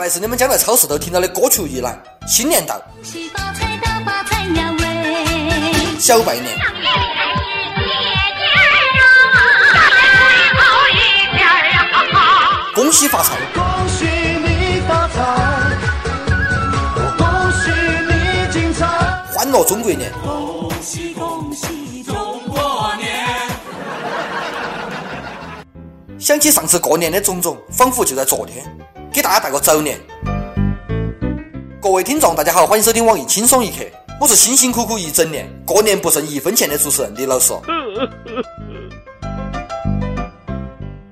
来是你们将在超市都听到的歌曲一栏，新年到，小拜年，恭喜发财，恭喜你发财，我恭喜你精彩。欢乐中国年。恭喜恭喜中国年！想起上次过年的种种，仿佛就在昨天，给大家拜个早年。各位听众，大家好，欢迎收听网易轻松一刻，我是辛辛苦苦一整年，过年不剩一分钱的主持人李老师。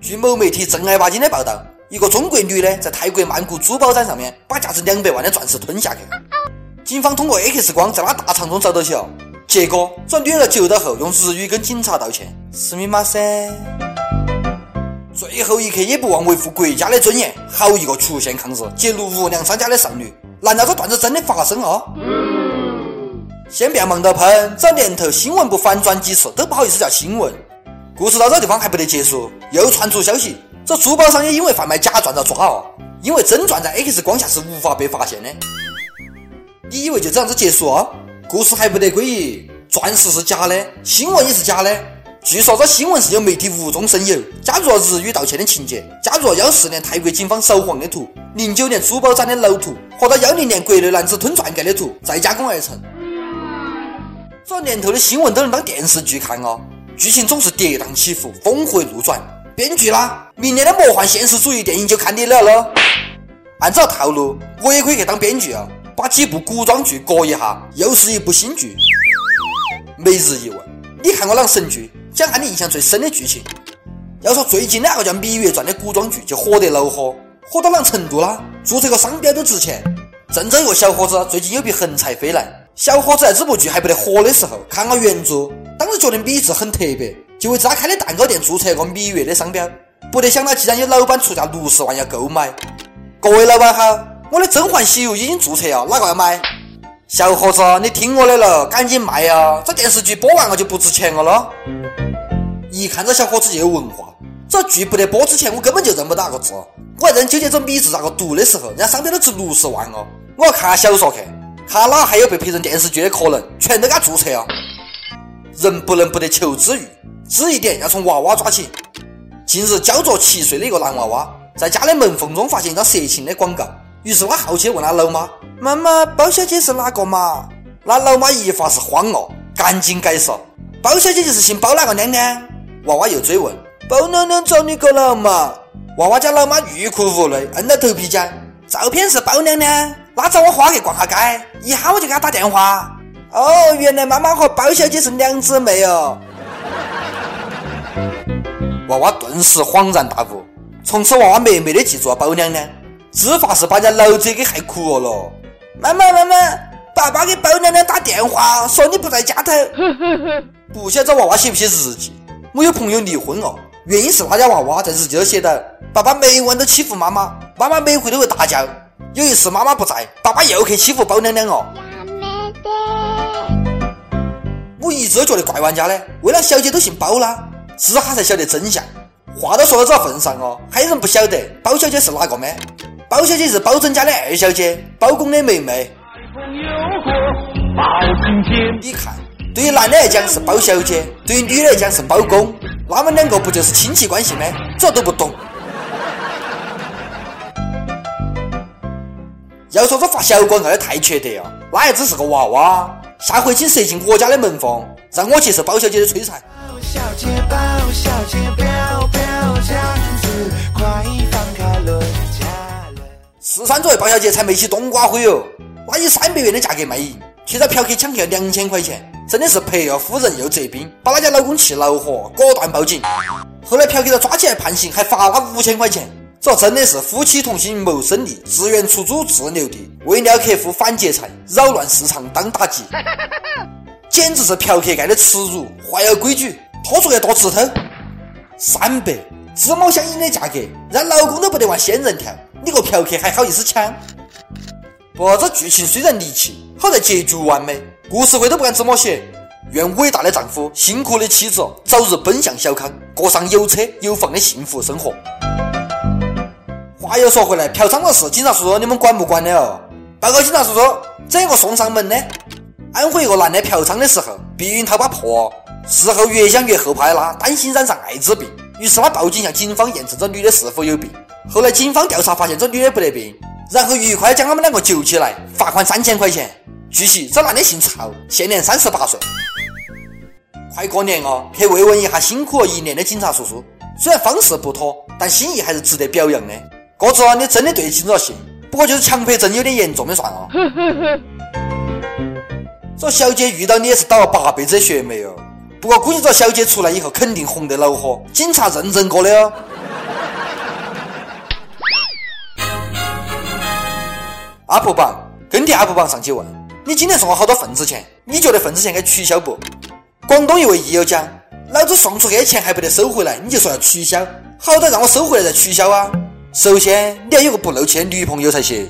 据某媒体正儿八经的报道，一个中国女的在泰国曼谷珠宝展上面把价值两百万的钻石吞下去。警方通过 X 光在她大肠中找到起哦，结果这女的救到后用日语跟警察道歉，是密码噻。最后一刻也不忘维护国家的尊严，好一个曲线抗日、揭露无良商家的少女！难道这段子真的发生哦？先别忙着喷，这年头新闻不反转几次都不好意思叫新闻。故事到这地方还不得结束，又传出消息，这珠宝商也因为贩卖假钻遭抓哦，因为真钻在 X 光下是无法被发现的。你以为就这样子结束哦？故事还不得归一，钻石是假的，新闻也是假的。据说这新闻是有媒体无中生有，加入了日语道歉的情节，加入了幺四年泰国警方扫黄的图，零九年珠宝展的楼图和到幺零年国内男子吞钻戒的图再加工而成。这年头的新闻都能当电视剧看哦，剧情总是跌宕起伏，峰回路转。编剧啦，明年的魔幻现实主义电影就看你了喽。按照套路，我也可以去当编剧啊，把几部古装剧过一下，又是一部新剧。每日一问，你看过哪个神剧？讲下你印象最深的剧情。要说最近的那个叫《芈月传》的古装剧就火得恼火，火到哪程度啦？注册个商标都值钱。郑州一个小伙子最近有笔横财飞来，小伙子在这部剧还不得火的时候看了原著，当时觉得米字很特别，就为自家开的蛋糕店注册个芈月的商标。不得想到，既然有老板出价六十万要购买，各位老板好，我的《甄嬛西游》已经注册了，哪个要买？小伙子，你听我的了，赶紧卖呀！这电视剧播完了就不值钱了咯。一看这小伙子就有文化，这剧不得播之前我根本就认不到那个字，我还在纠结这米字咋个读的时候，人家商标都值六十万哦。我要看小说去，看哪还有被拍成电视剧的可能，全都给他注册啊！人不能不得求知欲，知一点要从娃娃抓起。近日，焦作七岁的一个男娃娃在家的门缝中发现一张色情的广告，于是他好奇问他老妈：“妈妈，包小姐是哪个嘛？”那老妈一发是慌了，赶紧解释：“包小姐就是姓包那个娘娘。”娃娃又追问：“包娘娘找你干了嘛？”娃娃家老妈欲哭无泪，硬着头皮讲：“照片是包娘娘，拉着我花去逛下街，一哈我就给她打电话。哦，原来妈妈和包小姐是两姊妹哦。”娃娃顿时恍然大悟，从此娃娃默默的记住了包娘娘，只怕是把家老子也给害哭了。妈妈妈妈，爸爸给包娘娘打电话说你不在家头。不晓得娃娃写不写日记？我有朋友离婚了，原因是他家娃娃在日记头写到：爸爸每晚都欺负妈妈，妈妈每回都会大叫。有一次妈妈不在，爸爸又去欺负包娘娘哦。我一直都觉得怪玩家的，为了小姐都姓包啦，这下才晓得真相。话都说到这份上哦，还有人不晓得包小姐是哪个吗？包小姐是包拯家的二小姐，包公的妹妹。你看。对于男的来讲是包小姐，对于女的来讲是包公，他们两个不就是亲戚关系吗？这都不懂。要说这发小广告的太缺德了，那也只是个娃娃。下回请射进我家的门缝，让我接受包小姐的摧残。包小姐，包小姐，飘飘这样子，快放开轮家了。四川作为包小姐才没起冬瓜灰哦，那以三百元的价格卖淫，却在嫖客抢去了两千块钱。真的是赔了夫人又折兵，把她家老公气恼火，果断报警。后来嫖客他抓起来判刑，还罚他五千块钱。这真的是夫妻同心谋生利，自愿出租自留地，为了客户反劫财，扰乱市场当打击，简直是嫖客界的耻辱，坏了规矩，拖出去剁吃头。三百，芝麻相应的价格，让老公都不得玩仙人跳，你个嫖客还好意思抢？不，这剧情虽然离奇，好在结局完美。故事会都不敢这么写。愿伟大的丈夫、辛苦的妻子早日奔向小康，过上有车有房的幸福生活。话又说回来，嫖娼的事，警察叔叔你们管不管的哦？报告警察叔叔，整个送上门的。安徽一个男的嫖娼的时候，避孕套把破，事后越想越后怕的他，担心染上艾滋病，于是他报警向警方验证这女的是否有病。后来警方调查发现这女的不得病，然后愉快将他们两个揪起来，罚款三千块钱。据悉，这男的姓曹，现年三十八岁。快过年了，去慰问一下辛苦了一年的警察叔叔。虽然方式不妥，但心意还是值得表扬的。哥子，你真的对得起这姓，不过就是强迫症有点严重的算了。这小姐遇到你也是倒了八辈子的血霉哦。不过估计这小姐出来以后肯定红得恼火，警察认证过的哦。UP 榜跟帖阿婆榜上去问：你今天送了好多份子钱？你觉得份子钱该取消不？广东一位益友讲：老子送出去的钱还不得收回来，你就说要取消，好歹让我收回来再取消啊！首先你要有个不漏气的女朋友才行。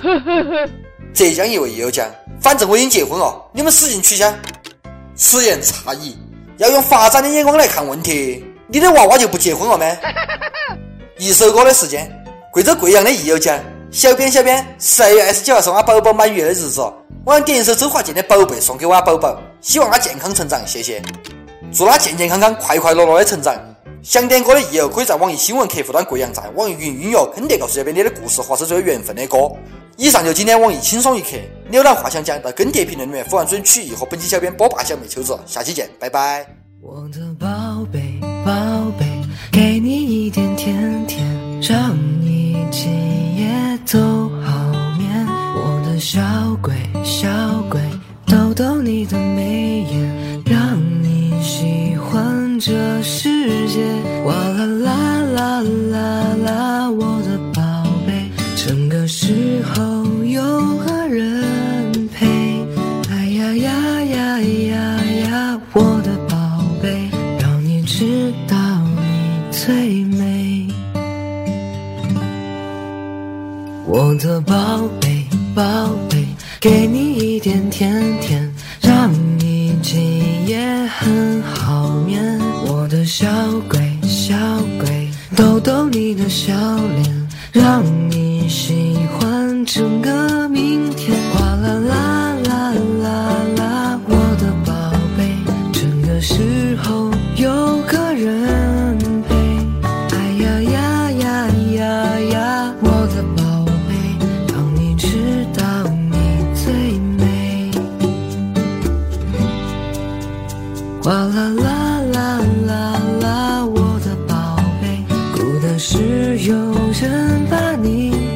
浙江一位益友讲：反正我已经结婚了，你们使劲取消。此言差矣，要用发展的眼光来看问题。你的娃娃就不结婚了吗？一首歌的时间，贵州贵阳的益友讲：小编小编，十二月二十九号是我宝宝满月的日子，我想点一首周华健的《宝贝》送给我家宝宝，希望他健康成长，谢谢。祝他健健康康、快快乐乐的成长。想点歌的益友可以在网易新闻客户端贵阳站、网易云音乐坑爹告诉小编你的故事或是最有缘分的歌。以上就今天网易轻松一刻，浏览话想讲到跟帖评论里面付完准曲艺和本期小编波霸小妹秋子，下期见，拜拜。我的宝贝，宝贝，给你一点甜甜，让夜都好眠。我的小鬼，小鬼，逗逗你的眉眼，让你喜欢这世界。的宝贝，宝贝，给你一点甜甜，让你今夜很好眠。我的小鬼，小鬼，逗逗你的笑脸，让你喜欢整个明天。哗啦啦啦啦啦，我的宝贝，整个时候你。